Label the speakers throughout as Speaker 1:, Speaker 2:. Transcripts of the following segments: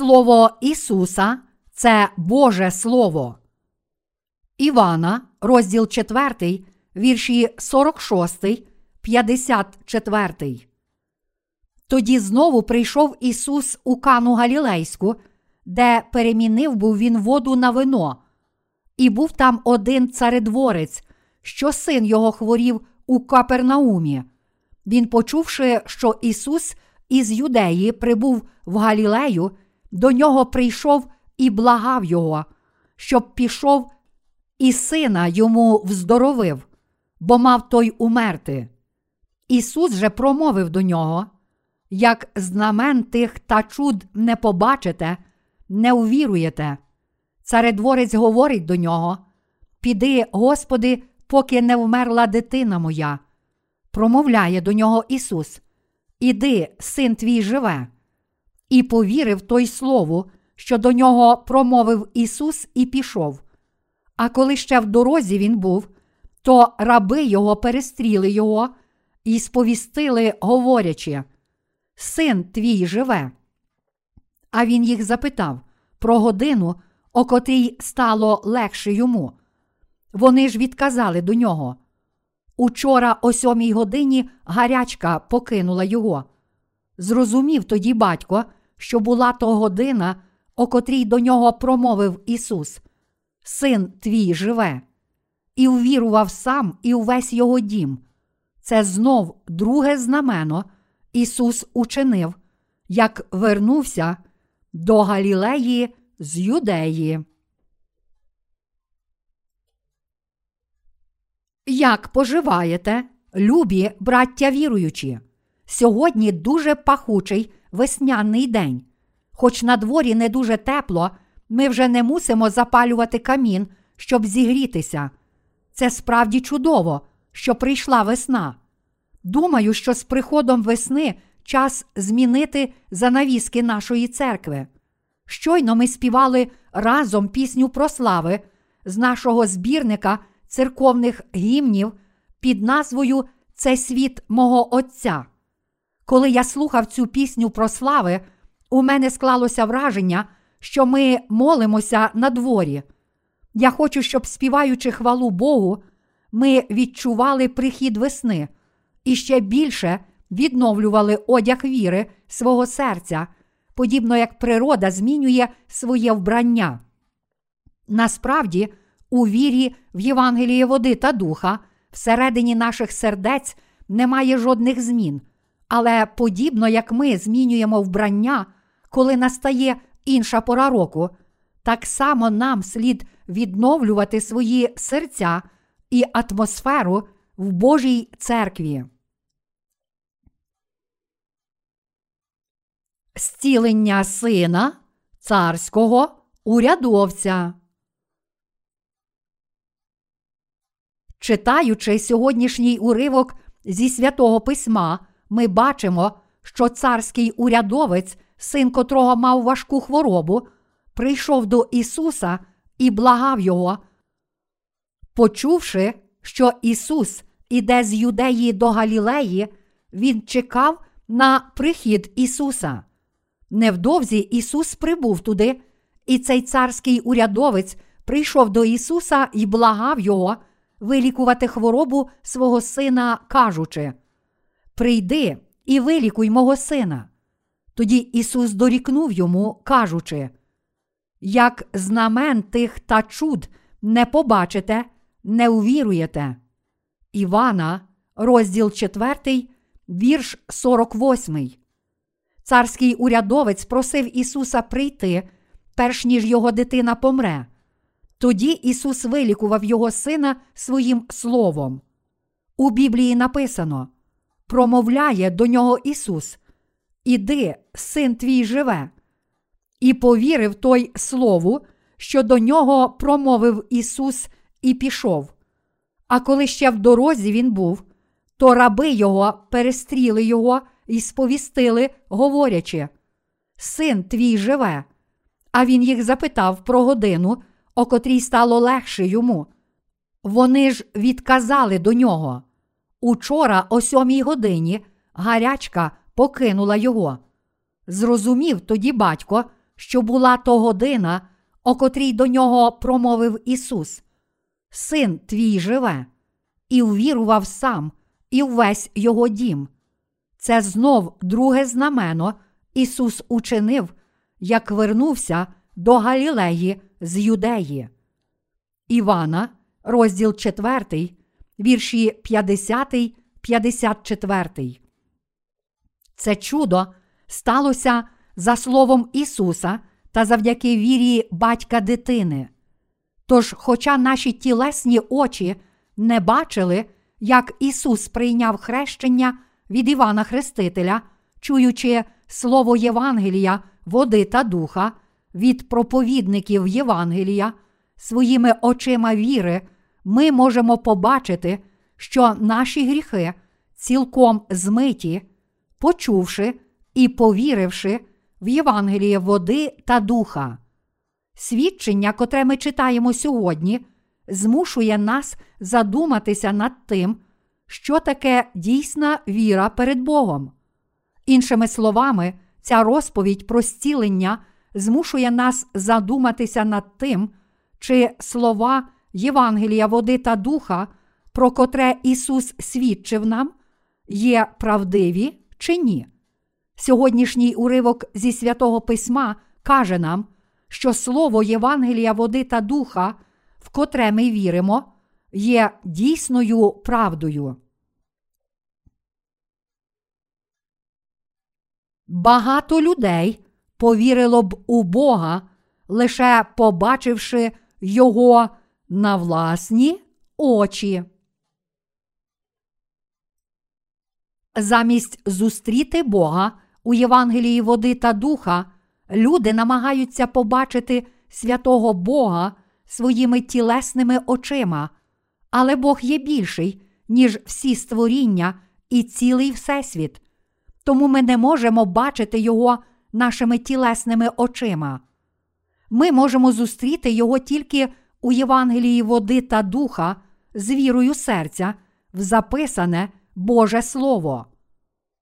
Speaker 1: Слово Ісуса це Боже Слово. Івана, розділ 4, вірші 46, 54. Тоді знову прийшов Ісус у Кану Галілейську, де перемінив був він воду на вино, і був там один царедворець, що син його хворів у Капернаумі. Він, почувши, що Ісус із Юдеї прибув в Галілею, до нього прийшов і благав його, щоб пішов і сина йому вздоровив, бо мав той умерти. Ісус же промовив до нього: як знамен тих та чуд не побачите, не увіруєте. Царедворець говорить до нього: Піди, Господи, поки не вмерла дитина моя. Промовляє до нього Ісус: Іди, син твій живе. І повірив той слову, що до нього промовив Ісус, і пішов. А коли ще в дорозі він був, то раби його перестріли його і сповістили, говорячи: Син твій живе. А він їх запитав про годину, о котрій стало легше йому. Вони ж відказали до нього. Учора о сьомій годині гарячка покинула його. Зрозумів тоді батько, що була то година, о котрій до нього промовив Ісус: Син твій живе, і ввірував сам і увесь його дім. Це знов друге знамено Ісус учинив, як вернувся до Галілеї з Юдеї. Як поживаєте, любі браття віруючі? Сьогодні дуже пахучий весняний день. Хоч на дворі не дуже тепло, ми вже не мусимо запалювати камін, щоб зігрітися. Це справді чудово, що прийшла весна. Думаю, що з приходом весни час змінити занавіски нашої церкви. Щойно ми співали разом пісню про слави з нашого збірника церковних гімнів під назвою Це світ мого Отця. Коли я слухав цю пісню про слави, у мене склалося враження, що ми молимося на дворі. Я хочу, щоб, співаючи хвалу Богу, ми відчували прихід весни і ще більше відновлювали одяг віри свого серця, подібно як природа змінює своє вбрання. Насправді, у вірі в Євангеліє води та духа всередині наших сердець немає жодних змін, але подібно як ми змінюємо вбрання, коли настає інша пора року, так само нам слід відновлювати свої серця і атмосферу в Божій церкві. Зцілення сина царського урядовця. Читаючи сьогоднішній уривок зі святого письма, ми бачимо, що царський урядовець, син котрого мав важку хворобу, прийшов до Ісуса і благав Його. Почувши, що Ісус іде з Юдеї до Галілеї, Він чекав на прихід Ісуса. Невдовзі Ісус прибув туди, і цей царський урядовець прийшов до Ісуса і благав Його вилікувати хворобу свого сина, кажучи: Прийди і вилікуй мого сина. Тоді Ісус дорікнув йому, кажучи: Як знамен тих та чуд не побачите, не увіруєте. Івана, розділ 4, вірш 48. Царський урядовець просив Ісуса прийти, перш ніж його дитина помре. Тоді Ісус вилікував його сина своїм словом. У Біблії написано: промовляє до нього Ісус: Іди, син твій живе. І повірив той слову, що до нього промовив Ісус і пішов. А коли ще в дорозі він був, то раби його перестріли його і сповістили, говорячи: Син твій живе. А він їх запитав про годину, о котрій стало легше йому. Вони ж відказали до нього. Учора, о сьомій годині, гарячка покинула його. Зрозумів тоді батько, що була то година, о котрій до нього промовив Ісус: Син твій живе, і увірував сам, і весь його дім. Це знов друге знамено Ісус учинив, як вернувся до Галілеї з Юдеї. Івана, розділ 4, вірші 50, 54. Це чудо сталося за словом Ісуса та завдяки вірі батька дитини. Тож, хоча наші тілесні очі не бачили, як Ісус прийняв хрещення від Івана Хрестителя, чуючи слово Євангелія, води та духа від проповідників Євангелія, своїми очима віри, ми можемо побачити, що наші гріхи цілком змиті, почувши і повіривши в Євангеліє води та духа. Свідчення, котре ми читаємо сьогодні, змушує нас задуматися над тим, що таке дійсна віра перед Богом. Іншими словами, ця розповідь про зцілення змушує нас задуматися над тим, чи слова Євангелія води та духа, про котре Ісус свідчив нам, є правдиві чи ні. Сьогоднішній уривок зі святого Письма каже нам, що слово Євангелія води та духа, в котре ми віримо, є дійсною правдою. Багато людей повірило б у Бога, лише побачивши Його на власні очі. Замість зустріти Бога у Євангелії води та духа, люди намагаються побачити святого Бога своїми тілесними очима, але Бог є більший, ніж всі створіння і цілий Всесвіт. Тому ми не можемо бачити Його нашими тілесними очима. Ми можемо зустріти Його тільки у Євангелії води та духа з вірою серця, в записане Боже Слово.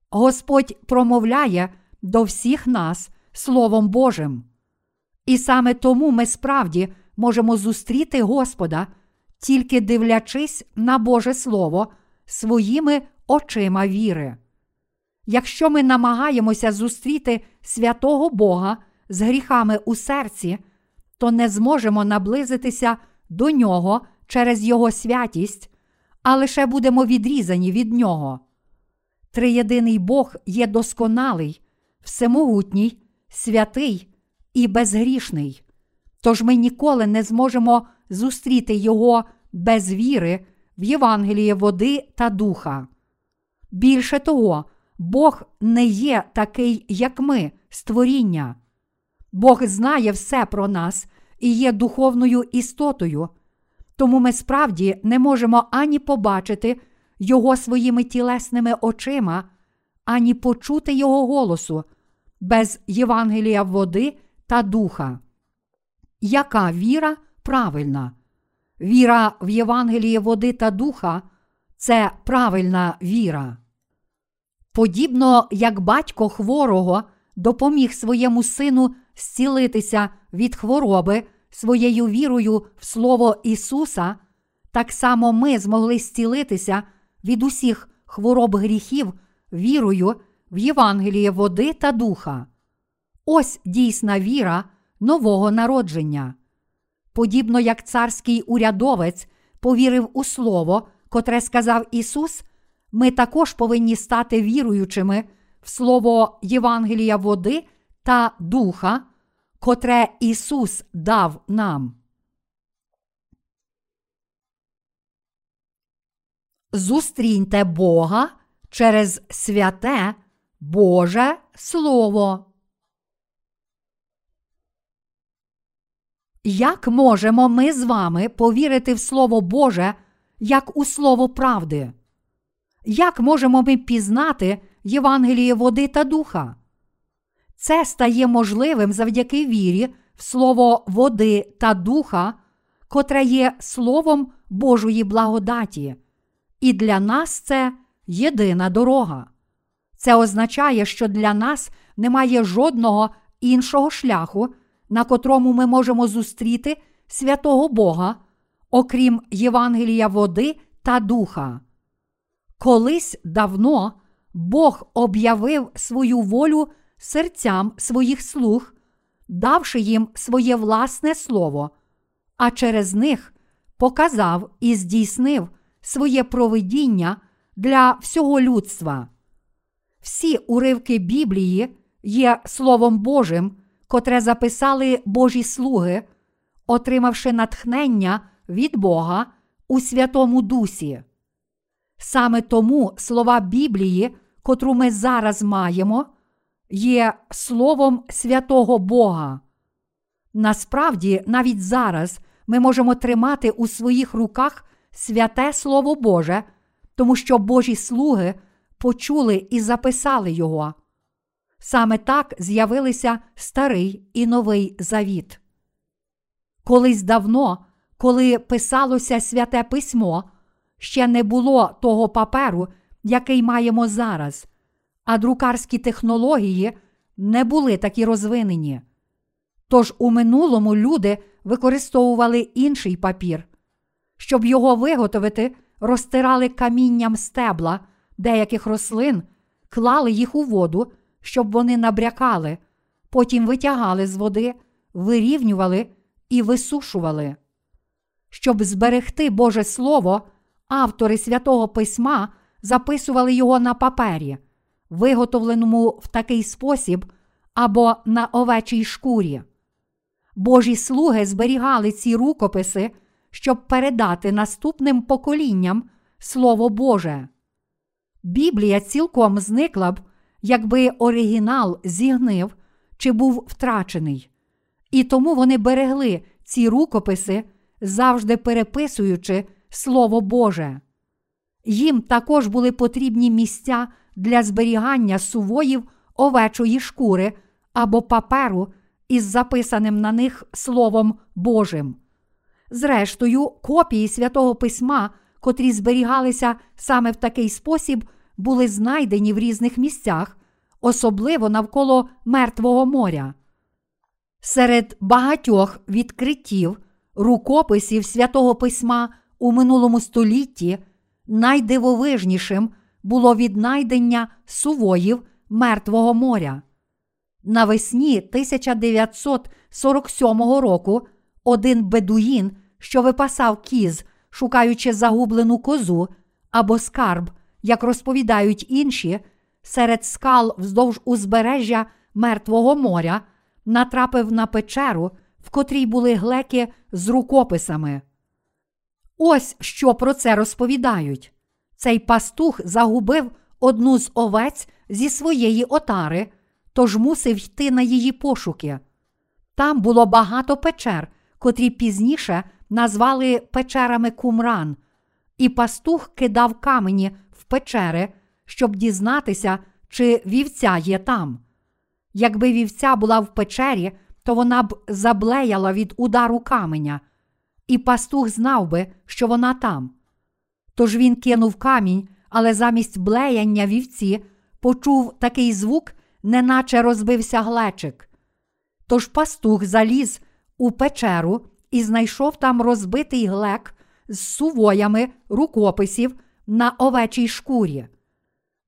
Speaker 1: Господь промовляє до всіх нас Словом Божим. І саме тому ми справді можемо зустріти Господа, тільки дивлячись на Боже Слово своїми очима віри. Якщо ми намагаємося зустріти святого Бога з гріхами у серці, то не зможемо наблизитися до нього через Його святість, а лише будемо відрізані від нього. Триєдиний Бог є досконалий, всемогутній, святий і безгрішний. Тож ми ніколи не зможемо зустріти Його без віри в Євангеліє води та духа. Більше того, Бог не є такий, як ми, створіння. Бог знає все про нас і є духовною істотою, тому ми справді не можемо ані побачити Його своїми тілесними очима, ані почути Його голосу без Євангелія води та духа. Яка віра правильна? Віра в Євангеліє води та духа це правильна віра. Подібно як батько хворого допоміг своєму сину зцілитися від хвороби своєю вірою в Слово Ісуса, так само ми змогли зцілитися від усіх хвороб гріхів вірою в Євангеліє води та духа. Ось дійсна віра нового народження. Подібно як царський урядовець повірив у Слово, котре сказав Ісус, ми також повинні стати віруючими в Слово Євангелія води та духа, котре Ісус дав нам. Зустріньте Бога через святе Боже Слово. Як можемо ми з вами повірити в Слово Боже як у Слово правди? Як можемо ми пізнати Євангеліє води та духа? Це стає можливим завдяки вірі в Слово води та духа, котре є Словом Божої благодаті. І для нас це єдина дорога. Це означає, що для нас немає жодного іншого шляху, на котрому ми можемо зустріти святого Бога, окрім Євангелія води та духа. Колись давно Бог об'явив свою волю серцям своїх слуг, давши їм своє власне слово, а через них показав і здійснив своє провидіння для всього людства. Всі уривки Біблії є Словом Божим, котре записали Божі слуги, отримавши натхнення від Бога у Святому Дусі. Саме тому слова Біблії, котру ми зараз маємо, є Словом святого Бога. Насправді, навіть зараз ми можемо тримати у своїх руках святе Слово Боже, тому що Божі слуги почули і записали його. Саме так з'явилися старий і новий завіт. Колись давно, коли писалося святе письмо, ще не було того паперу, який маємо зараз, а друкарські технології не були такі розвинені. Тож у минулому люди використовували інший папір. Щоб його виготовити, розтирали камінням стебла деяких рослин, клали їх у воду, щоб вони набрякали, потім витягали з води, вирівнювали і висушували. Щоб зберегти Боже Слово, автори святого письма записували його на папері, виготовленому в такий спосіб або на овечій шкурі. Божі слуги зберігали ці рукописи, щоб передати наступним поколінням Слово Боже. Біблія цілком зникла б, якби оригінал зігнив чи був втрачений. І тому вони берегли ці рукописи, завжди переписуючи Слово Боже. Їм також були потрібні місця для зберігання сувоїв овечої шкури або паперу із записаним на них Словом Божим. Зрештою, копії святого письма, котрі зберігалися саме в такий спосіб, були знайдені в різних місцях, особливо навколо Мертвого моря. Серед багатьох відкриттів рукописів святого письма у минулому столітті найдивовижнішим було віднайдення сувоїв Мертвого моря. Навесні 1947 року один бедуїн, що випасав кіз, шукаючи загублену козу або скарб, як розповідають інші, серед скал вздовж узбережжя Мертвого моря, натрапив на печеру, в котрій були глеки з рукописами. Ось що про це розповідають. Цей пастух загубив одну з овець зі своєї отари, тож мусив йти на її пошуки. Там було багато печер, котрі пізніше назвали печерами кумран, і пастух кидав камені в печери, щоб дізнатися, чи вівця є там. Якби вівця була в печері, то вона б заблеяла від удару каменя, і пастух знав би, що вона там. Тож він кинув камінь, але замість блеяння вівці почув такий звук, неначе розбився глечик. Тож пастух заліз у печеру і знайшов там розбитий глек з сувоями рукописів на овечій шкурі.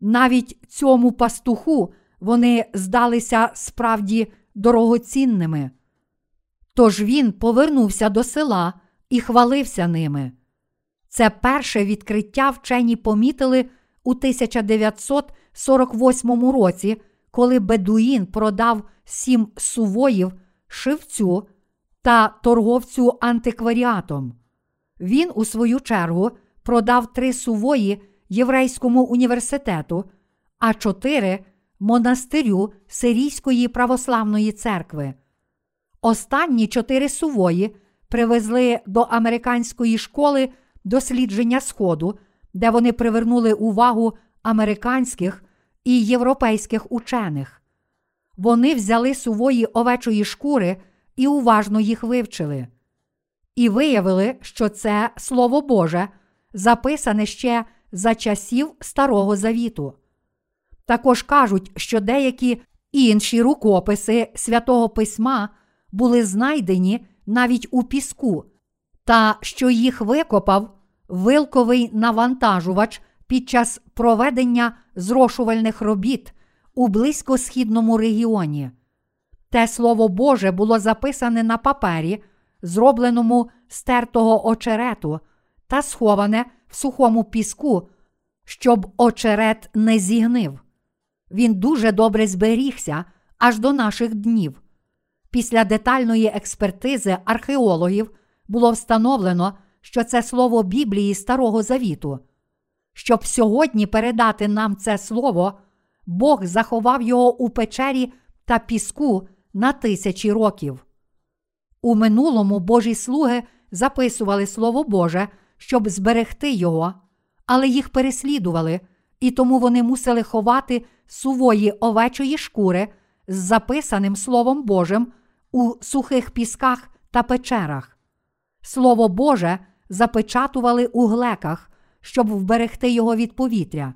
Speaker 1: Навіть цьому пастуху вони здалися справді дорогоцінними. Тож він повернувся до села і хвалився ними. Це перше відкриття вчені помітили у 1948 році, коли Бедуїн продав сім сувоїв шивцю та торговцю антикваріатом. Він, у свою чергу, продав три сувої Єврейському університету, а чотири монастирю Сирійської православної церкви. Останні чотири сувої привезли до американської школи дослідження Сходу, де вони привернули увагу американських і європейських учених. Вони взяли сувої овечої шкури і уважно їх вивчили. І виявили, що це Слово Боже записане ще за часів Старого Завіту. Також кажуть, що деякі Інші рукописи святого письма були знайдені навіть у піску, та що їх викопав вилковий навантажувач під час проведення зрошувальних робіт у близькосхідному регіоні. Те слово Боже було записане на папері, зробленому з тертого очерету, та сховане в сухому піску, щоб очерет не зігнив. Він дуже добре зберігся аж до наших днів. Після детальної експертизи археологів було встановлено, що це слово Біблії Старого Завіту. Щоб сьогодні передати нам це слово, Бог заховав його у печері та піску на тисячі років. У минулому Божі слуги записували Слово Боже, щоб зберегти його, але їх переслідували, і тому вони мусили ховати сувої овечої шкури з записаним Словом Божим у сухих пісках та печерах. Слово Боже запечатували у глеках, щоб вберегти його від повітря.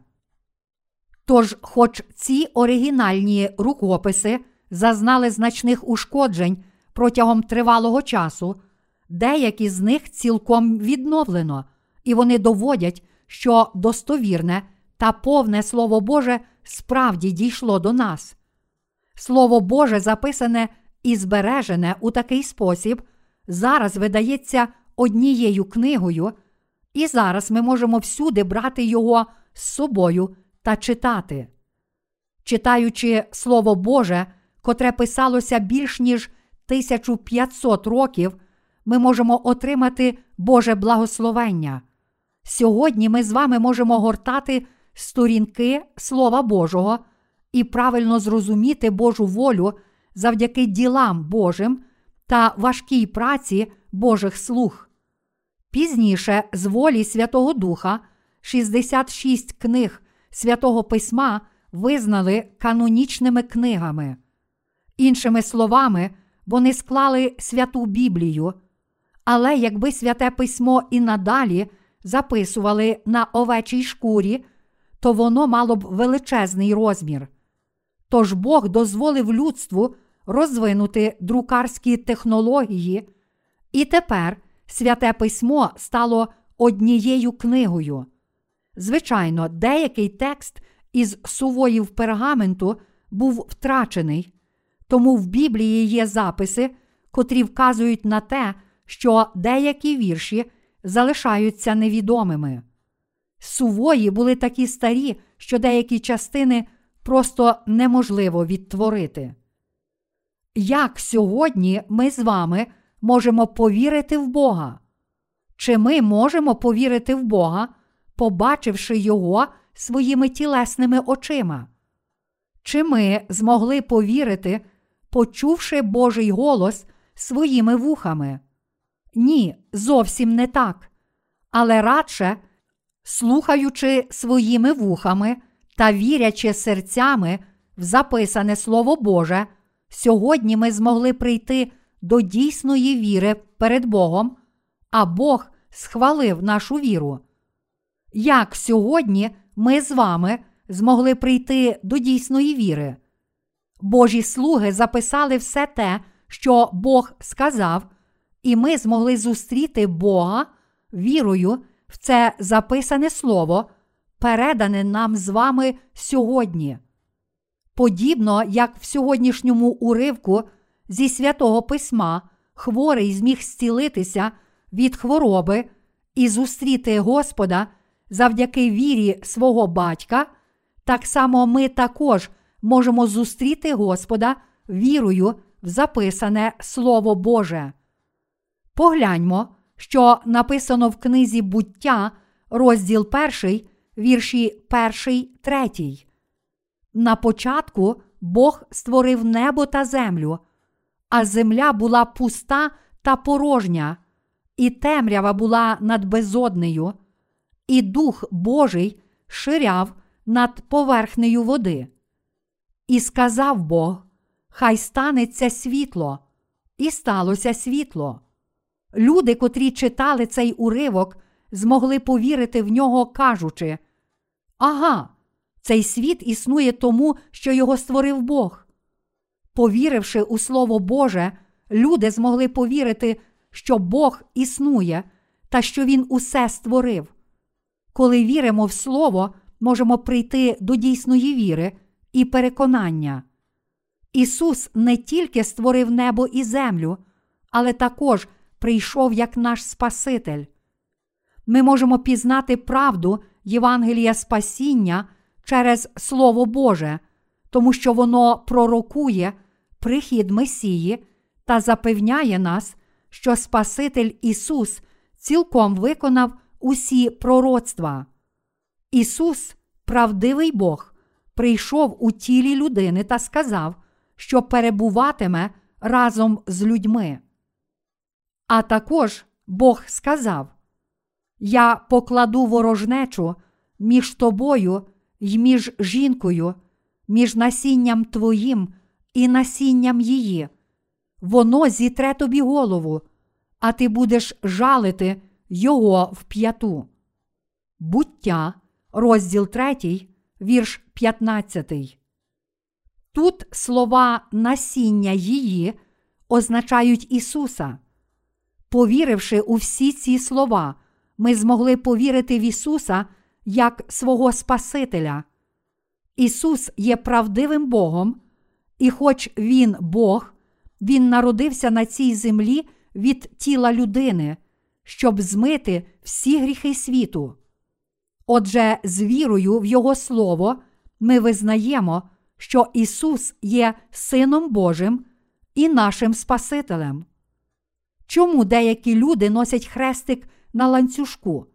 Speaker 1: Тож, хоч ці оригінальні рукописи зазнали значних ушкоджень протягом тривалого часу, деякі з них цілком відновлено, і вони доводять, що достовірне та повне Слово Боже справді дійшло до нас. Слово Боже записане і збережене у такий спосіб, зараз видається однією книгою, і зараз ми можемо всюди брати його з собою та читати. Читаючи Слово Боже, котре писалося більш ніж 1500 років, ми можемо отримати Боже благословення. Сьогодні ми з вами можемо гортати сторінки Слова Божого і правильно зрозуміти Божу волю завдяки ділам Божим та важкій праці Божих слуг. Пізніше, з волі Святого Духа, 66 книг Святого Письма визнали канонічними книгами. Іншими словами, вони склали святу Біблію. Але якби святе письмо і надалі записували на овечій шкурі, то воно мало б величезний розмір. Тож Бог дозволив людству розвинути друкарські технології, і тепер святе письмо стало однією книгою. Звичайно, деякий текст із сувоїв пергаменту був втрачений, тому в Біблії є записи, котрі вказують на те, що деякі вірші залишаються невідомими. Сувої були такі старі, що деякі частини просто неможливо відтворити. Як сьогодні ми з вами можемо повірити в Бога? Чи ми можемо повірити в Бога, побачивши Його своїми тілесними очима? Чи ми змогли повірити, почувши Божий голос своїми вухами? Ні, зовсім не так. Але радше, слухаючи своїми вухами та вірячи серцями в записане Слово Боже, сьогодні ми змогли прийти до дійсної віри перед Богом, а Бог схвалив нашу віру. Як сьогодні ми з вами змогли прийти до дійсної віри? Божі слуги записали все те, що Бог сказав, і ми змогли зустріти Бога вірою в це записане слово, передане нам з вами сьогодні. Подібно як в сьогоднішньому уривку зі святого письма хворий зміг зцілитися від хвороби і зустріти Господа завдяки вірі свого батька, так само ми також можемо зустріти Господа вірою в записане Слово Боже. Погляньмо, що написано в книзі буття, розділ 1, вірші 1, 3. На початку Бог створив небо та землю, а земля була пуста та порожня, і темрява була над безоднею, і Дух Божий ширяв над поверхнею води. І сказав Бог: Хай станеться світло, і сталося світло. Люди, котрі читали цей уривок, змогли повірити в нього, кажучи: Ага, цей світ існує тому, що його створив Бог. Повіривши у Слово Боже, люди змогли повірити, що Бог існує та що Він усе створив. Коли віримо в Слово, можемо прийти до дійсної віри і переконання. Ісус не тільки створив небо і землю, але також прийшов як наш Спаситель. Ми можемо пізнати правду Євангелія Спасіння через Слово Боже, тому що воно пророкує прихід Месії та запевняє нас, що Спаситель Ісус цілком виконав усі пророцтва. Ісус, правдивий Бог, прийшов у тілі людини та сказав, що перебуватиме разом з людьми. А також Бог сказав: Я покладу ворожнечу між тобою й між жінкою, між насінням твоїм і насінням її. Воно зітре тобі голову, а ти будеш жалити його в п'яту. Буття, розділ 3, вірш 15. Тут слова насіння її означають Ісуса. Повіривши у всі ці слова, ми змогли повірити в Ісуса як свого Спасителя. Ісус є правдивим Богом, і хоч Він Бог, Він народився на цій землі від тіла людини, щоб змити всі гріхи світу. Отже, з вірою в Його Слово ми визнаємо, що Ісус є Сином Божим і нашим Спасителем. Чому деякі люди носять хрестик на ланцюжку?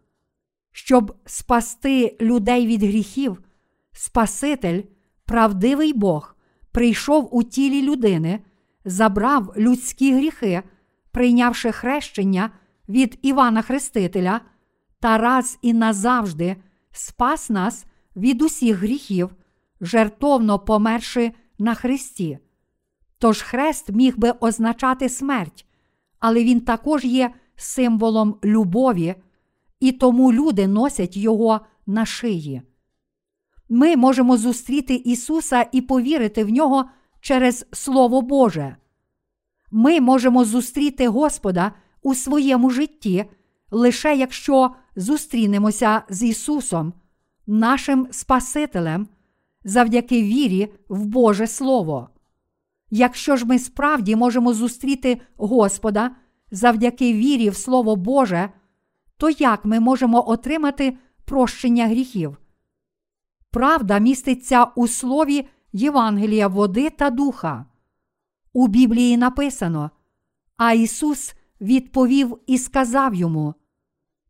Speaker 1: Щоб спасти людей від гріхів, Спаситель, правдивий Бог, прийшов у тілі людини, забрав людські гріхи, прийнявши хрещення від Івана Хрестителя та раз і назавжди спас нас від усіх гріхів, жертовно померши на Христі. Тож хрест міг би означати смерть, але він також є символом любові, і тому люди носять його на шиї. Ми можемо зустріти Ісуса і повірити в нього через Слово Боже. Ми можемо зустріти Господа у своєму житті, лише якщо зустрінемося з Ісусом, нашим Спасителем, завдяки вірі в Боже Слово. Якщо ж ми справді можемо зустріти Господа завдяки вірі в Слово Боже, то як ми можемо отримати прощення гріхів? Правда міститься у слові Євангелія води та духа. У Біблії написано, а Ісус відповів і сказав йому: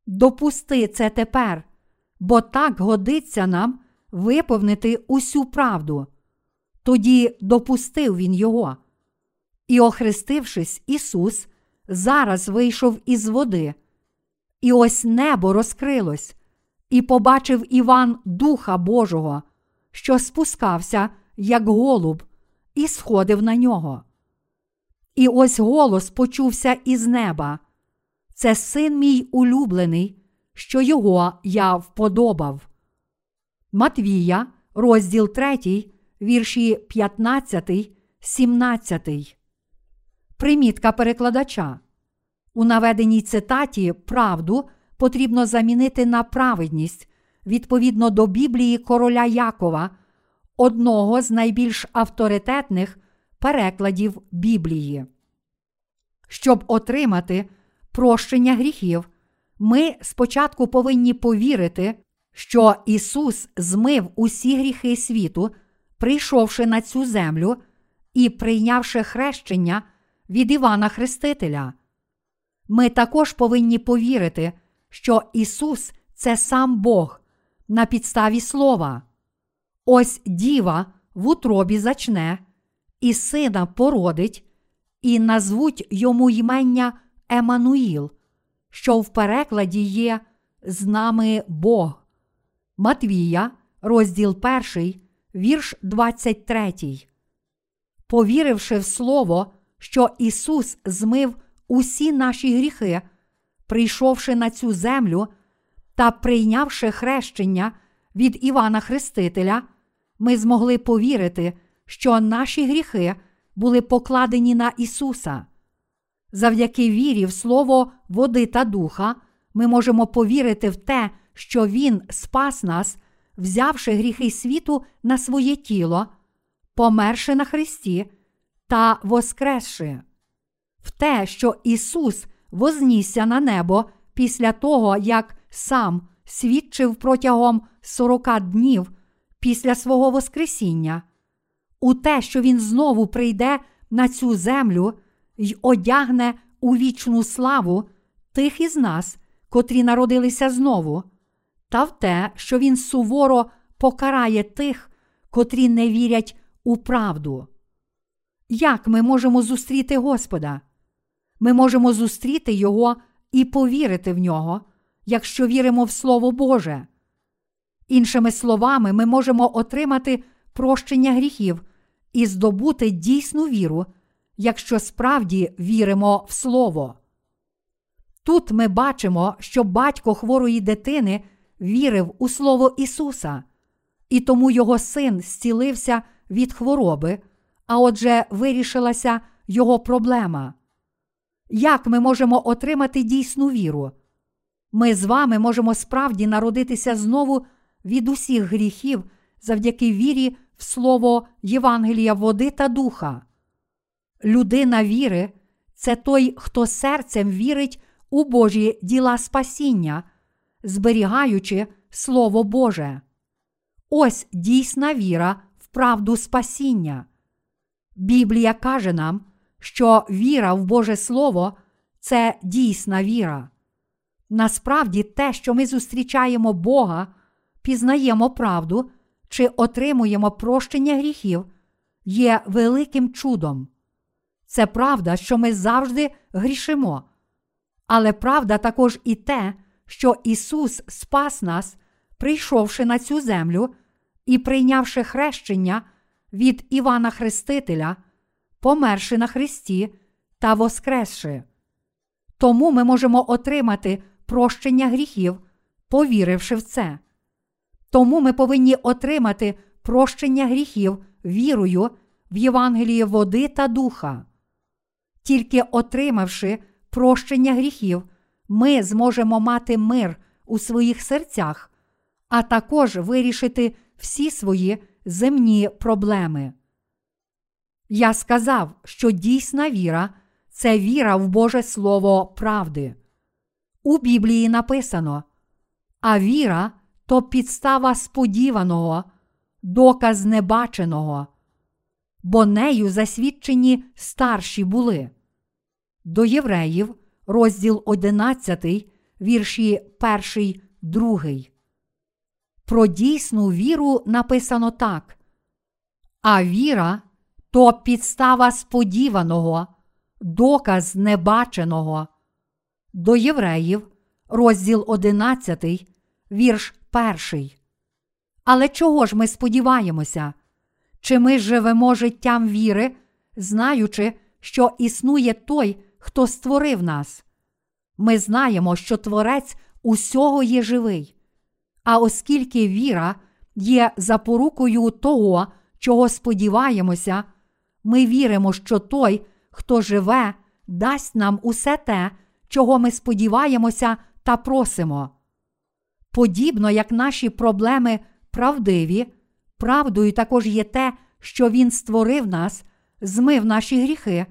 Speaker 1: Допусти це тепер, бо так годиться нам виповнити усю правду. Тоді допустив він його. І, охрестившись, Ісус зараз вийшов із води. І ось небо розкрилось, і побачив Іван Духа Божого, що спускався, як голуб, і сходив на нього. І ось голос почувся із неба. Це син мій улюблений, що його я вподобав. Матвія, розділ 3, вірші 15, 17. Примітка перекладача. У наведеній цитаті правду потрібно замінити на праведність відповідно до Біблії короля Якова, одного з найбільш авторитетних перекладів Біблії. Щоб отримати прощення гріхів, ми спочатку повинні повірити, що Ісус змив усі гріхи світу, прийшовши на цю землю і прийнявши хрещення від Івана Хрестителя. Ми також повинні повірити, що Ісус це сам Бог на підставі Слова. Ось діва в утробі зачне, і сина породить, і назвуть йому ймення Емануїл, що в перекладі є з нами Бог. Матвія, розділ 1, вірш 23. Повіривши в Слово, що Ісус змив усі наші гріхи, прийшовши на цю землю та прийнявши хрещення від Івана Хрестителя, ми змогли повірити, що наші гріхи були покладені на Ісуса. Завдяки вірі в Слово води та духа ми можемо повірити в те, що Він спас нас, взявши гріхи світу на своє тіло, померши на Христі та воскресши, в те, що Ісус вознісся на небо після того, як сам свідчив протягом 40 днів після свого Воскресіння, у те, що Він знову прийде на цю землю й одягне у вічну славу тих із нас, котрі народилися знову, та в те, що Він суворо покарає тих, котрі не вірять у правду. Як ми можемо зустріти Господа? Ми можемо зустріти Його і повірити в нього, якщо віримо в Слово Боже. Іншими словами, ми можемо отримати прощення гріхів і здобути дійсну віру, якщо справді віримо в Слово. Тут ми бачимо, що батько хворої дитини вірив у Слово Ісуса, і тому його син зцілився від хвороби, а отже, вирішилася його проблема. Як ми можемо отримати дійсну віру? Ми з вами можемо справді народитися знову від усіх гріхів завдяки вірі в слово Євангелія води та духа. Людина віри це той, хто серцем вірить у Божі діла спасіння, зберігаючи Слово Боже. Ось дійсна віра в правду спасіння. Біблія каже нам, що віра в Боже Слово це дійсна віра. Насправді, те, що ми зустрічаємо Бога, пізнаємо правду чи отримуємо прощення гріхів, є великим чудом. Це правда, що ми завжди грішимо. Але правда також і те, що Ісус спас нас, прийшовши на цю землю і прийнявши хрещення від Івана Хрестителя, померши на Христі та воскресши. Тому ми можемо отримати прощення гріхів, повіривши в це. Тому ми повинні отримати прощення гріхів вірою в Євангеліє води та духа. Тільки отримавши прощення гріхів, ми зможемо мати мир у своїх серцях, а також вирішити всі свої земні проблеми. Я сказав, що дійсна віра це віра в Боже Слово правди. У Біблії написано, а віра то підстава сподіваного, доказ небаченого, бо нею засвідчені старші були. До євреїв, розділ 11, вірші 1, 2. Про дійсну віру написано так. А віра то підстава сподіваного, доказ небаченого. До євреїв, розділ 11, вірш 1. Але чого ж ми сподіваємося? Чи ми живемо життям віри, знаючи, що існує той, хто створив нас? Ми знаємо, що Творець усього є живий. А оскільки віра є запорукою того, чого сподіваємося, ми віримо, що той, хто живе, дасть нам усе те, чого ми сподіваємося та просимо. Подібно як наші проблеми правдиві, правдою також є те, що Він створив нас, змив наші гріхи,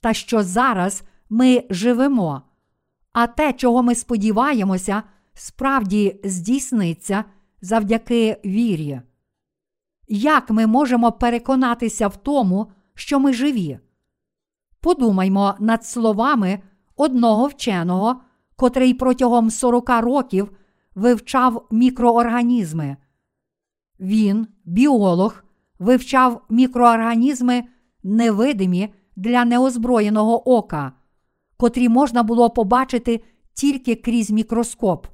Speaker 1: та що зараз ми живемо. А те, чого ми сподіваємося, справді здійсниться завдяки вірі. Як ми можемо переконатися в тому, що ми живі? Подумаймо над словами одного вченого, котрий протягом 40 років вивчав мікроорганізми. Він, біолог, вивчав мікроорганізми невидимі для неозброєного ока, котрі можна було побачити тільки крізь мікроскоп.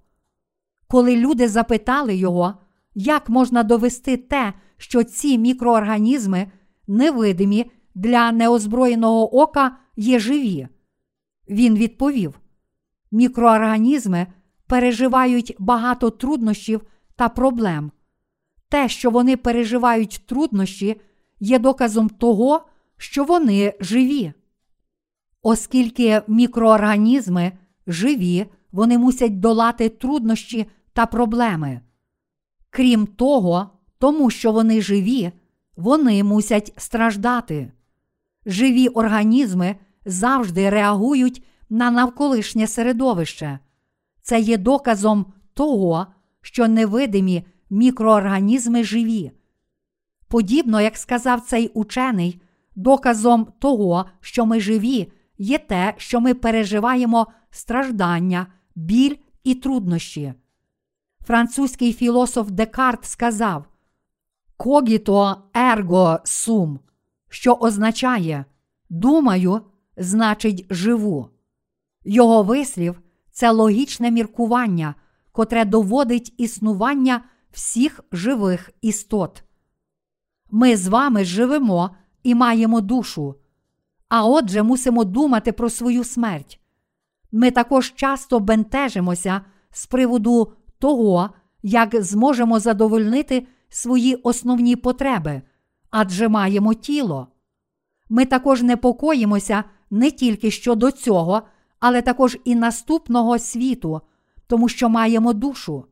Speaker 1: Коли люди запитали його, як можна довести те, що ці мікроорганізми невидимі для неозброєного ока є живі, він відповів: мікроорганізми переживають багато труднощів та проблем. Те, що вони переживають труднощі, є доказом того, що вони живі. Оскільки мікроорганізми живі, вони мусять долати труднощі та проблеми. Крім того, тому що вони живі, вони мусять страждати. Живі організми завжди реагують на навколишнє середовище. Це є доказом того, що невидимі мікроорганізми живі. Подібно, як сказав цей учений, доказом того, що ми живі, є те, що ми переживаємо страждання, біль і труднощі. Французький філософ Декарт сказав Когіто ерго сум, що означає думаю, значить живу. Його вислів це логічне міркування, котре доводить існування всіх живих істот. Ми з вами живемо і маємо душу, а отже, мусимо думати про свою смерть. Ми також часто бентежимося з приводу того, як зможемо задовольнити свої основні потреби, адже маємо тіло. Ми також непокоїмося не тільки щодо цього, але також і наступного світу, тому що маємо душу.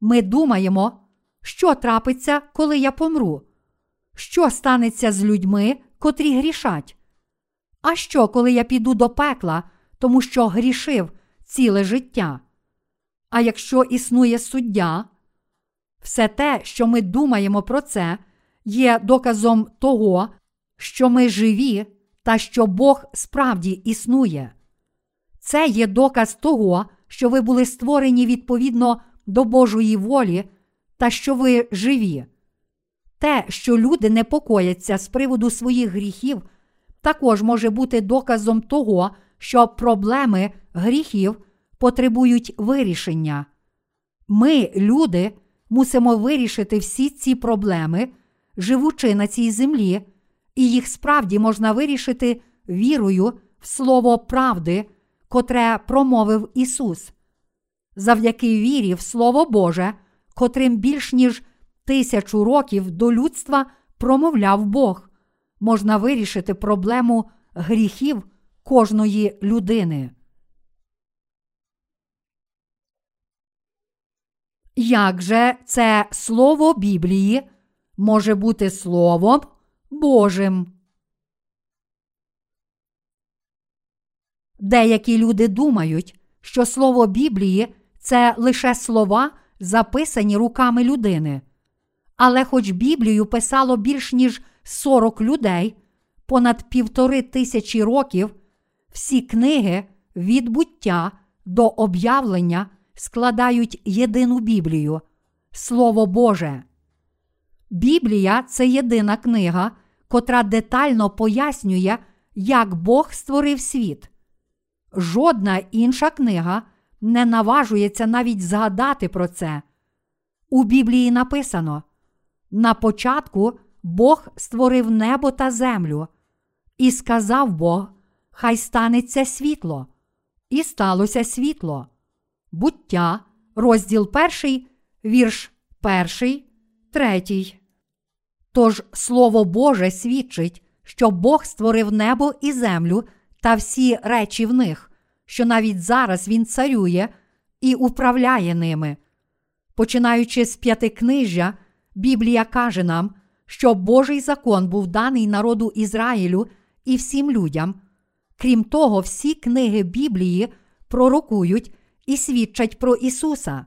Speaker 1: Ми думаємо, що трапиться, коли я помру, що станеться з людьми, котрі грішать. А що, коли я піду до пекла, тому що грішив ціле життя? А якщо існує суддя, все те, що ми думаємо про це, є доказом того, що ми живі та що Бог справді існує. Це є доказ того, що ви були створені відповідно до Божої волі та що ви живі. Те, що люди непокояться з приводу своїх гріхів, також може бути доказом того, що проблеми гріхів потребують вирішення. Ми, люди, мусимо вирішити всі ці проблеми, живучи на цій землі, і їх справді можна вирішити вірою в слово правди, котре промовив Ісус. Завдяки вірі в Слово Боже, котрим більш ніж тисячу років до людства промовляв Бог, можна вирішити проблему гріхів кожної людини. Як же це слово Біблії може бути Словом Божим? Деякі люди думають, що слово Біблії це лише слова, записані руками людини. Але хоч Біблію писало більш ніж 40 людей, понад півтори тисячі років, всі книги від буття до об'явлення складають єдину Біблію Слово Боже. Біблія це єдина книга, котра детально пояснює, як Бог створив світ. Жодна інша книга не наважується навіть згадати про це. У Біблії написано: на початку Бог створив небо та землю, і сказав Бог: Хай станеться світло, і сталося світло. Буття, розділ перший, вірш перший, третій. Тож Слово Боже свідчить, що Бог створив небо і землю та всі речі в них, що навіть зараз Він царює і управляє ними. Починаючи з п'ятикнижжя, Біблія каже нам, що Божий закон був даний народу Ізраїлю і всім людям. Крім того, всі книги Біблії пророкують і свідчать про Ісуса.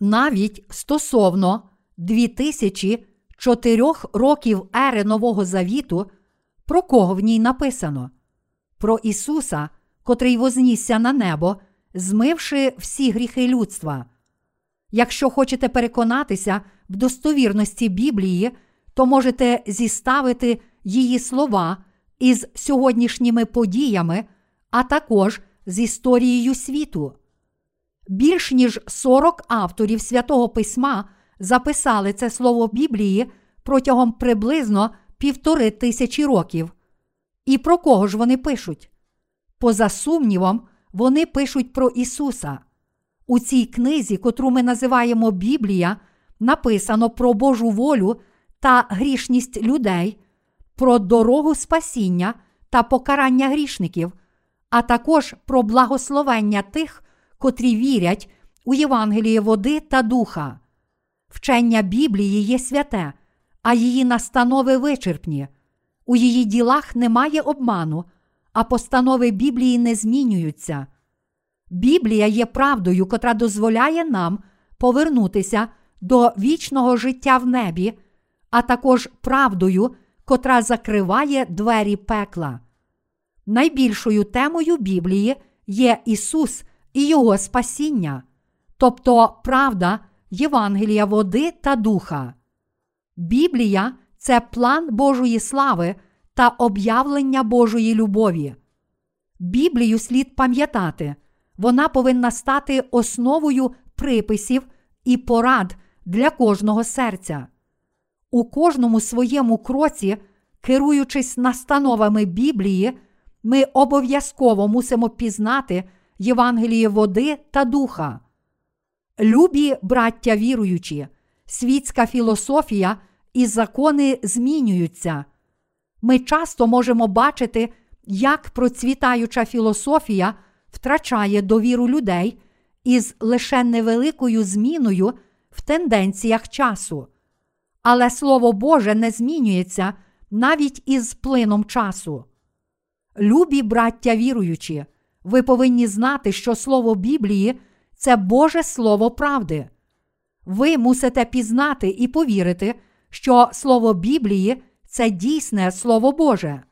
Speaker 1: Навіть стосовно 2004 років ери Нового Завіту, про кого в ній написано? Про Ісуса, котрий вознісся на небо, змивши всі гріхи людства. Якщо хочете переконатися в достовірності Біблії, то можете зіставити її слова із сьогоднішніми подіями, а також з історією світу. Більш ніж 40 авторів святого письма записали це слово Біблії протягом приблизно півтори тисячі років. І про кого ж вони пишуть? Поза сумнівом, вони пишуть про Ісуса. У цій книзі, котру ми називаємо Біблія, написано про Божу волю та грішність людей, про дорогу спасіння та покарання грішників, а також про благословення тих, котрі вірять у Євангеліє води та духа. Вчення Біблії є святе, а її настанови вичерпні. У її ділах немає обману, а постанови Біблії не змінюються. Біблія є правдою, котра дозволяє нам повернутися до вічного життя в небі, а також правдою, котра закриває двері пекла. Найбільшою темою Біблії є Ісус і Його спасіння, тобто правда Євангелія води та духа. Біблія це план Божої слави та об'явлення Божої любові. Біблію слід пам'ятати, вона повинна стати основою приписів і порад для кожного серця. У кожному своєму кроці, керуючись настановами Біблії, ми обов'язково мусимо пізнати Євангеліє води та духа. Любі браття віруючі, світська філософія і закони змінюються. Ми часто можемо бачити, як процвітаюча філософія втрачає довіру людей із лише невеликою зміною в тенденціях часу. Але Слово Боже не змінюється навіть із плином часу. Любі браття віруючі, ви повинні знати, що Слово Біблії це Боже Слово правди. Ви мусите пізнати і повірити, що Слово Біблії це дійсне Слово Боже.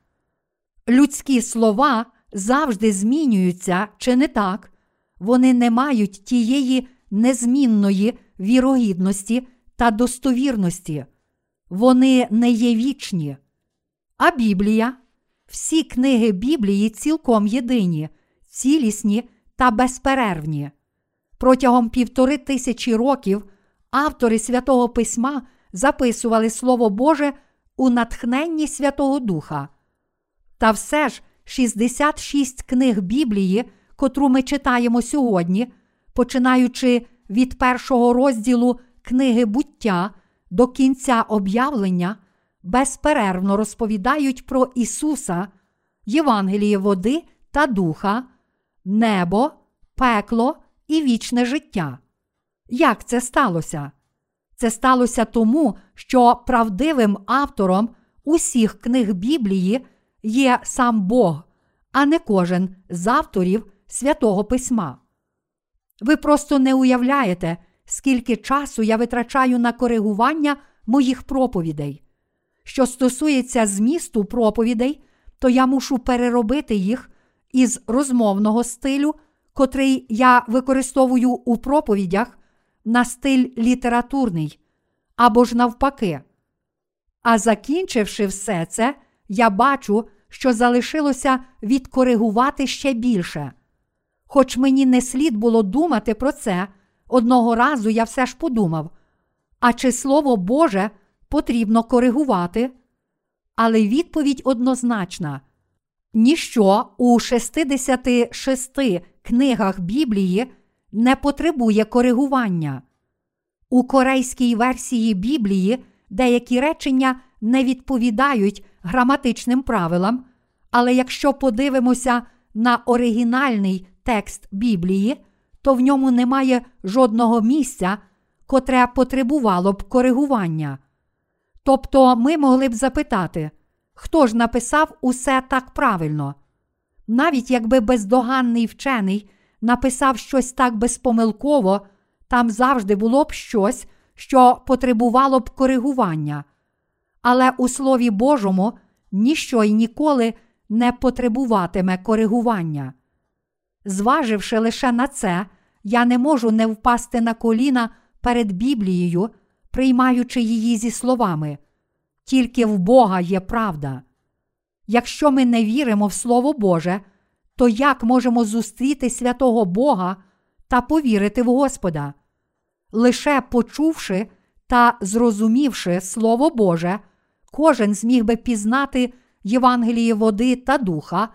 Speaker 1: Людські слова завжди змінюються, чи не так? Вони не мають тієї незмінної вірогідності та достовірності. Вони не є вічні. А Біблія, всі книги Біблії цілком єдині, цілісні та безперервні. Протягом півтори тисячі років автори святого Письма записували Слово Боже у натхненні Святого Духа. Та все ж 66 книг Біблії, котру ми читаємо сьогодні, починаючи від першого розділу книги буття до кінця об'явлення, безперервно розповідають про Ісуса, Євангеліє води та духа, небо, пекло і вічне життя. Як це сталося? Це сталося тому, що правдивим автором усіх книг Біблії є сам Бог, а не кожен з авторів святого Письма. Ви просто не уявляєте, скільки часу я витрачаю на коригування моїх проповідей. Що стосується змісту проповідей, то я мушу переробити їх із розмовного стилю, котрий я використовую у проповідях, на стиль літературний або ж навпаки. А закінчивши все це, я бачу, що залишилося відкоригувати ще більше. Хоч мені не слід було думати про це, одного разу я все ж подумав: а чи слово Боже потрібно коригувати? Але відповідь однозначна: ніщо у 66 книгах Біблії не потребує коригування. У корейській версії Біблії деякі речення не відповідають граматичним правилам, але якщо подивимося на оригінальний текст Біблії, то в ньому немає жодного місця, котре потребувало б коригування. Тобто ми могли б запитати, хто ж написав усе так правильно? Навіть якби бездоганний вчений написав щось так безпомилково, там завжди було б щось, що потребувало б коригування. Але у Слові Божому ніщо й ніколи не потребуватиме коригування. Зваживши лише на це, я не можу не впасти на коліна перед Біблією, приймаючи її зі словами. Тільки в Бога є правда. Якщо ми не віримо в Слово Боже, то як можемо зустріти святого Бога та повірити в Господа? Лише почувши та зрозумівши Слово Боже, кожен зміг би пізнати Євангеліє води та духа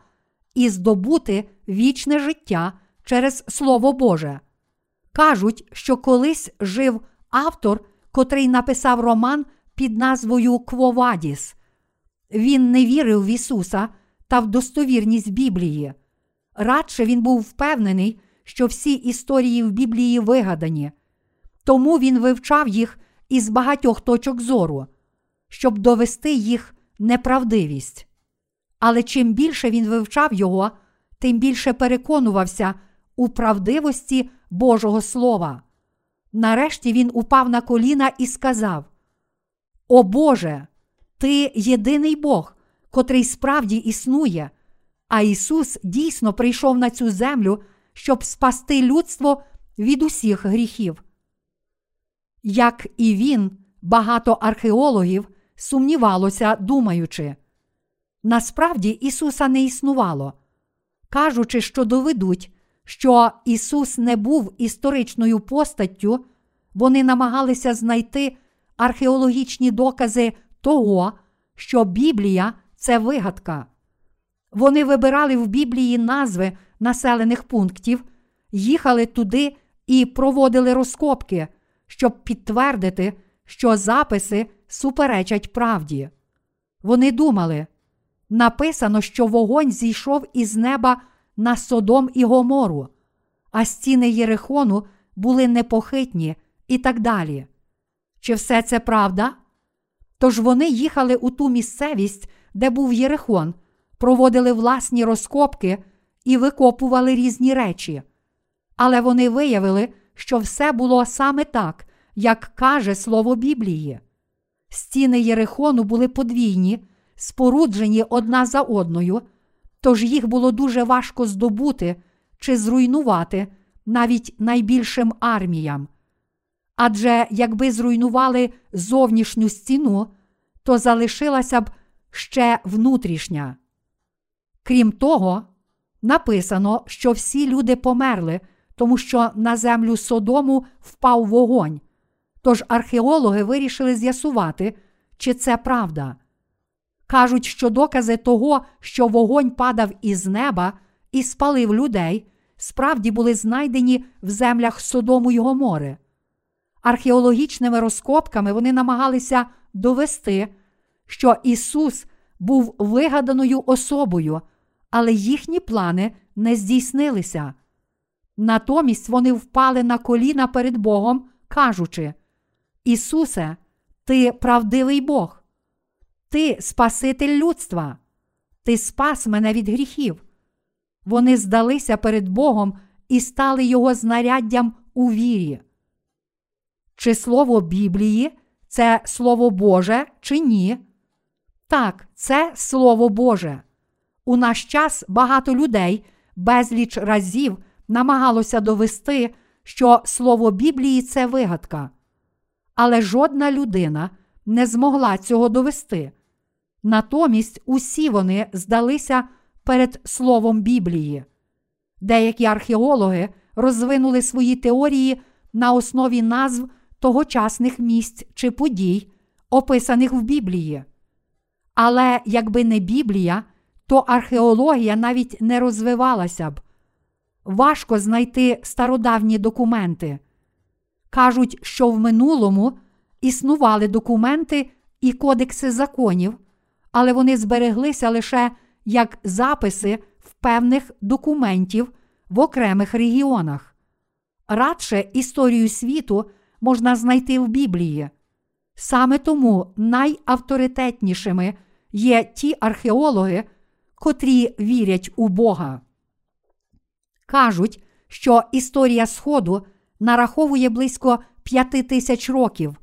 Speaker 1: і здобути вічне життя через Слово Боже. Кажуть, що колись жив автор, котрий написав роман під назвою Квовадіс. він не вірив в Ісуса та в достовірність Біблії. Радше він був впевнений, що всі історії в Біблії вигадані, тому він вивчав їх із багатьох точок зору, щоб довести їх неправдивість. Але чим більше він вивчав його, тим більше переконувався у правдивості Божого Слова. Нарешті він упав на коліна і сказав: О Боже, Ти єдиний Бог, котрий справді існує, а Ісус дійсно прийшов на цю землю, щоб спасти людство від усіх гріхів. Як і він, багато археологів сумнівалося, думаючи, насправді Ісуса не існувало, кажучи, що доведуть, що Ісус не був історичною постаттю, вони намагалися знайти археологічні докази того, що Біблія це вигадка. Вони вибирали в Біблії назви населених пунктів, їхали туди і проводили розкопки, щоб підтвердити, що записи суперечать правді. Вони думали, написано, що вогонь зійшов із неба на Содом і Гомору, а стіни Єрихону були непохитні і так далі. Чи все це правда? Тож вони їхали у ту місцевість, де був Єрихон, проводили власні розкопки і викопували різні речі. Але вони виявили, що все було саме так, як каже слово Біблії. Стіни Єрихону були подвійні, споруджені одна за одною, тож їх було дуже важко здобути чи зруйнувати навіть найбільшим арміям. Адже якби зруйнували зовнішню стіну, то залишилася б ще внутрішня. Крім того, написано, що всі люди померли, тому що на землю Содому впав вогонь. Тож археологи вирішили з'ясувати, чи це правда. Кажуть, що докази того, що вогонь падав із неба і спалив людей, справді були знайдені в землях Содому й Гомори. Археологічними розкопками вони намагалися довести, що Ісус був вигаданою особою, але їхні плани не здійснилися. Натомість вони впали на коліна перед Богом, кажучи: Ісусе, Ти правдивий Бог, Ти Спаситель людства, Ти спас мене від гріхів. Вони здалися перед Богом і стали Його знаряддям у вірі. Чи слово Біблії це Слово Боже, чи ні? Так, це Слово Боже. У наш час багато людей безліч разів намагалося довести, що Слово Біблії це вигадка. Але жодна людина не змогла цього довести. Натомість усі вони здалися перед Словом Біблії. Деякі археологи розвинули свої теорії на основі назв тогочасних місць чи подій, описаних в Біблії. Але якби не Біблія, то археологія навіть не розвивалася б. Важко знайти стародавні документи. Кажуть, що в минулому існували документи і кодекси законів, але вони збереглися лише як записи в певних документів в окремих регіонах. Радше історію світу можна знайти в Біблії. Саме тому найавторитетнішими є ті археологи, котрі вірять у Бога. Кажуть, що історія Сходу нараховує близько п'яти тисяч років,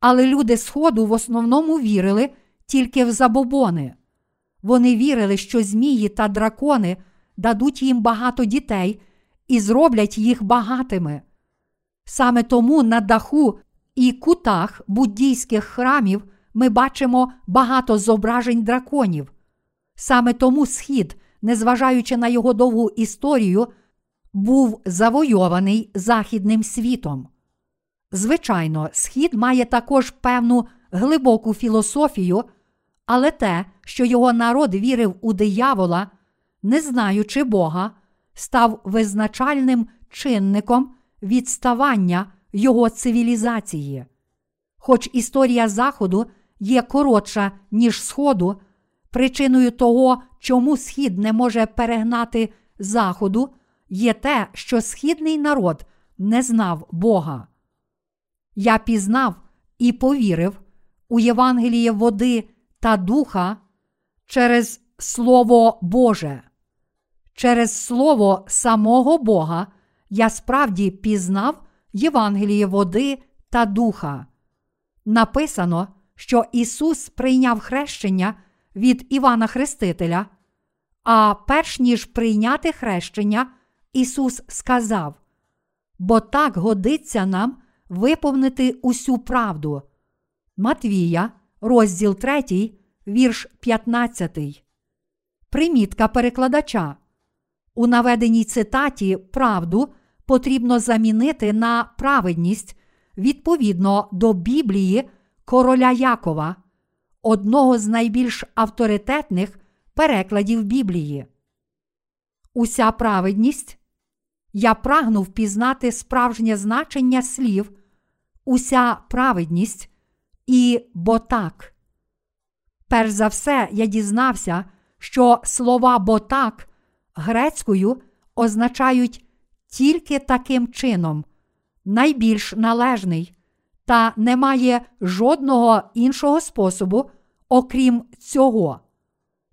Speaker 1: але люди Сходу в основному вірили тільки в забобони. Вони вірили, що змії та дракони дадуть їм багато дітей і зроблять їх багатими. Саме тому на даху і кутах буддійських храмів ми бачимо багато зображень драконів. Саме тому схід, незважаючи на його довгу історію, був завойований Західним світом. Звичайно, схід має також певну глибоку філософію, але те, що його народ вірив у диявола, не знаючи Бога, став визначальним чинником відставання його цивілізації. Хоч історія Заходу є коротша, ніж Сходу, Причиною того, чому схід не може перегнати заходу, є те, що східний народ не знав Бога. Я пізнав і повірив у Євангеліє води та духа через Слово Боже. Через Слово самого Бога я справді пізнав Євангеліє води та духа. Написано, що Ісус прийняв хрещення від Івана Хрестителя, а перш ніж прийняти хрещення, Ісус сказав: Бо так годиться нам виповнити усю правду. Матвія, розділ 3, вірш 15. Примітка перекладача. У наведеній цитаті правду потрібно замінити на праведність відповідно до Біблії короля Якова, одного з найбільш авторитетних перекладів Біблії. Уся праведність. Я прагну впізнати справжнє значення слів, уся праведність і бо так. Перш за все, я дізнався, що слова бо так грецькою означають тільки таким чином, найбільш належний, та немає жодного іншого способу, окрім цього.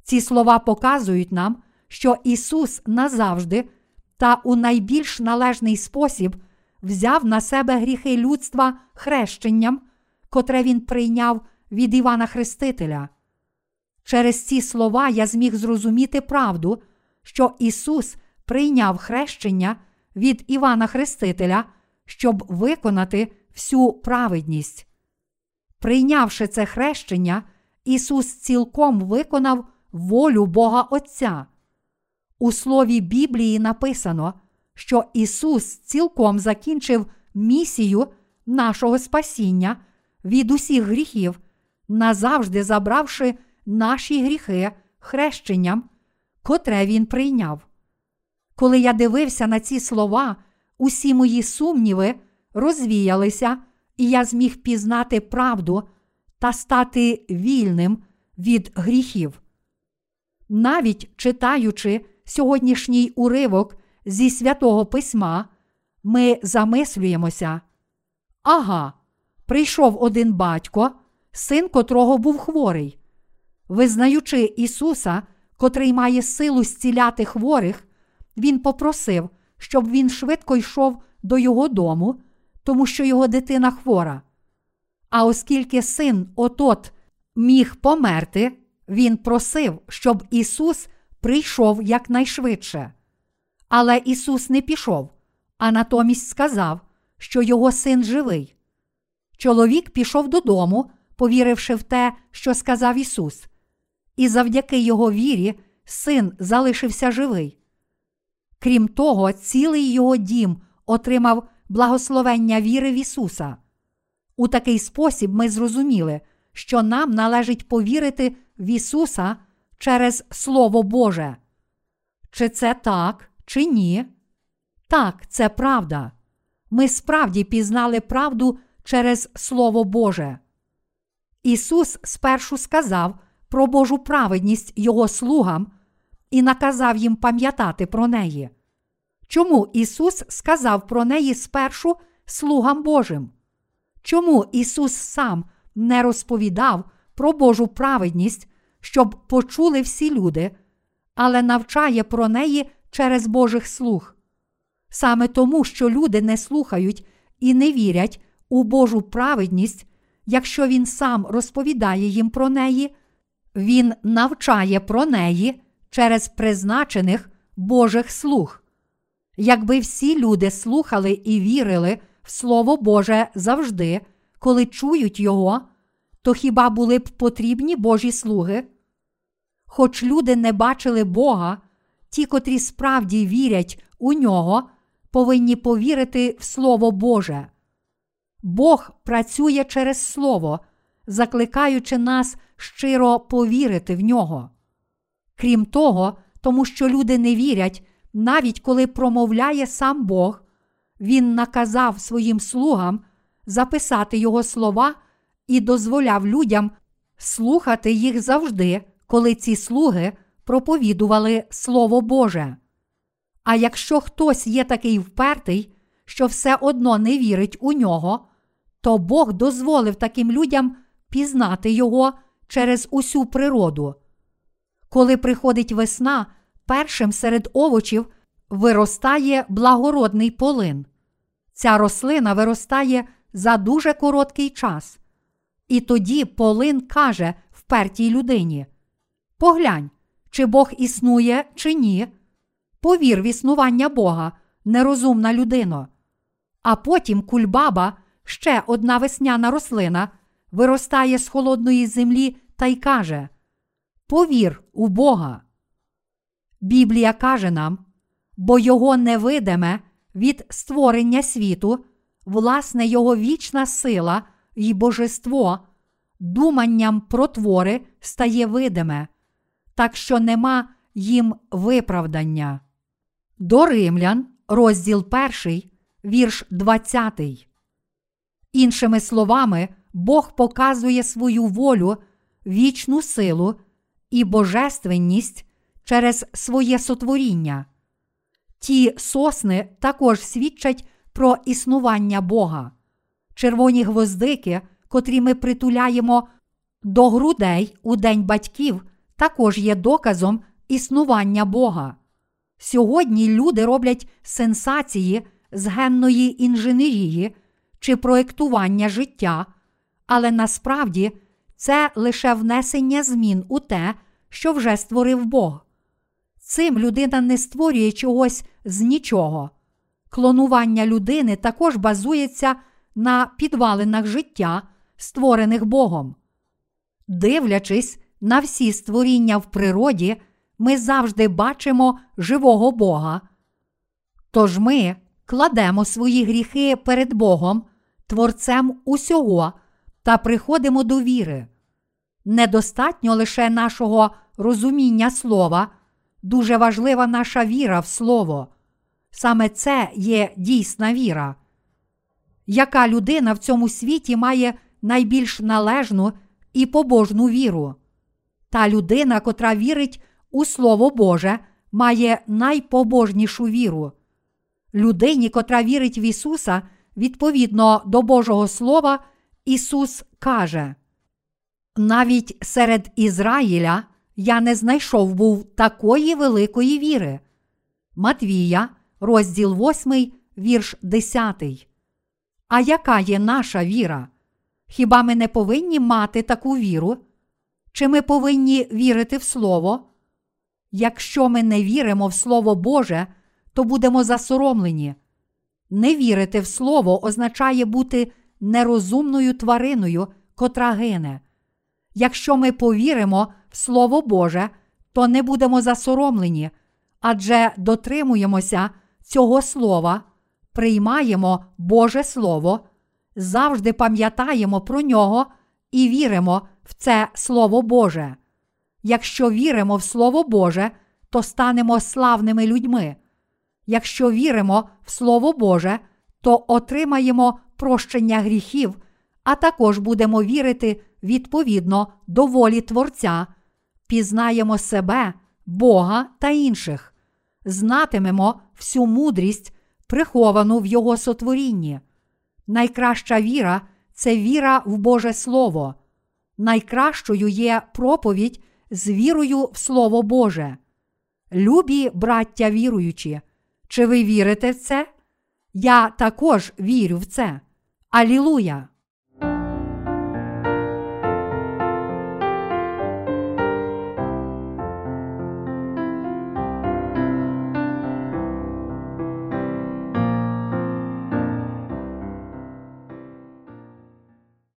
Speaker 1: Ці слова показують нам, що Ісус назавжди та у найбільш належний спосіб взяв на себе гріхи людства хрещенням, котре Він прийняв від Івана Хрестителя. Через ці слова я зміг зрозуміти правду, що Ісус прийняв хрещення від Івана Хрестителя, щоб виконати всю праведність. Прийнявши це хрещення, Ісус цілком виконав волю Бога Отця. У слові Біблії написано, що Ісус цілком закінчив місію нашого спасіння від усіх гріхів, назавжди забравши наші гріхи хрещенням, котре Він прийняв. Коли я дивився на ці слова, усі мої сумніви розвіялися, і я зміг пізнати правду та стати вільним від гріхів. Навіть читаючи сьогоднішній уривок зі святого письма, ми замислюємося. Ага, прийшов один батько, син котрого був хворий. Визнаючи Ісуса, котрий має силу зціляти хворих, Він попросив, щоб він швидко йшов до його дому, тому що його дитина хвора. А оскільки син отот міг померти, він просив, щоб Ісус прийшов якнайшвидше. Але Ісус не пішов, а натомість сказав, що його син живий. Чоловік пішов додому, повіривши в те, що сказав Ісус, і завдяки його вірі син залишився живий. Крім того, цілий його дім отримав благословення віри в Ісуса. У такий спосіб ми зрозуміли, що нам належить повірити в Ісуса через Слово Боже. Чи це так, чи ні? Так, це правда. Ми справді пізнали правду через Слово Боже. Ісус спершу сказав про Божу праведність Його слугам і наказав їм пам'ятати про неї. Чому Ісус сказав про неї спершу слугам Божим? Чому Ісус сам не розповідав про Божу праведність, щоб почули всі люди, але навчає про неї через Божих слуг? Саме тому, що люди не слухають і не вірять у Божу праведність, якщо Він сам розповідає їм про неї, Він навчає про неї через призначених Божих слуг. Якби всі люди слухали і вірили в Слово Боже завжди, коли чують Його, то хіба були б потрібні Божі слуги? Хоч люди не бачили Бога, ті, котрі справді вірять у нього, повинні повірити в Слово Боже. Бог працює через Слово, закликаючи нас щиро повірити в нього. Крім того, тому що люди не вірять навіть коли промовляє сам Бог, Він наказав своїм слугам записати його слова і дозволяв людям слухати їх завжди, коли ці слуги проповідували Слово Боже. А якщо хтось є такий впертий, що все одно не вірить у нього, то Бог дозволив таким людям пізнати його через усю природу. Коли приходить весна, першим серед овочів виростає благородний полин. Ця рослина виростає за дуже короткий час. І тоді полин каже впертій людині: Поглянь, чи Бог існує, чи ні. Повір в існування Бога, нерозумна людино. А потім кульбаба, ще одна весняна рослина, виростає з холодної землі та й каже: Повір у Бога. Біблія каже нам, бо його невидиме від створення світу, власне, його вічна сила і божество, думанням про твори стає видиме, так що нема їм виправдання. До римлян, розділ 1, вірш 20. Іншими словами, Бог показує свою волю, вічну силу і божественність через своє сотворіння. Ті сосни також свідчать про існування Бога. Червоні гвоздики, котрі ми притуляємо до грудей у День батьків, також є доказом існування Бога. Сьогодні люди роблять сенсації з генної інженерії чи проєктування життя, але насправді це лише внесення змін у те, що вже створив Бог. Цим людина не створює чогось з нічого. Клонування людини також базується на підвалинах життя, створених Богом. Дивлячись на всі створіння в природі, ми завжди бачимо живого Бога. Тож ми кладемо свої гріхи перед Богом, Творцем усього, та приходимо до віри. Недостатньо лише нашого розуміння слова, дуже важлива наша віра в Слово. Саме це є дійсна віра. Яка людина в цьому світі має найбільш належну і побожну віру? Та людина, котра вірить у Слово Боже, має найпобожнішу віру. Людині, котра вірить в Ісуса, відповідно до Божого Слова, Ісус каже: Навіть серед Ізраїля я не знайшов був такої великої віри. Матвія, розділ 8, вірш 10. А яка є наша віра? Хіба ми не повинні мати таку віру? Чи ми повинні вірити в Слово? Якщо ми не віримо в Слово Боже, то будемо засоромлені. Не вірити в Слово означає бути нерозумною твариною, котра гине. Якщо ми повіримо Слово Боже, то не будемо засоромлені, адже дотримуємося цього слова, приймаємо Боже Слово, завжди пам'ятаємо про нього і віримо в це Слово Боже. Якщо віримо в Слово Боже, то станемо славними людьми. Якщо віримо в Слово Боже, то отримаємо прощення гріхів, а також будемо вірити відповідно до волі Творця, пізнаємо себе, Бога та інших, знатимемо всю мудрість, приховану в Його сотворінні. Найкраща віра це віра в Боже Слово. Найкращою є проповідь з вірою в Слово Боже. Любі браття віруючі, чи ви вірите в це? Я також вірю в це. Алілуя!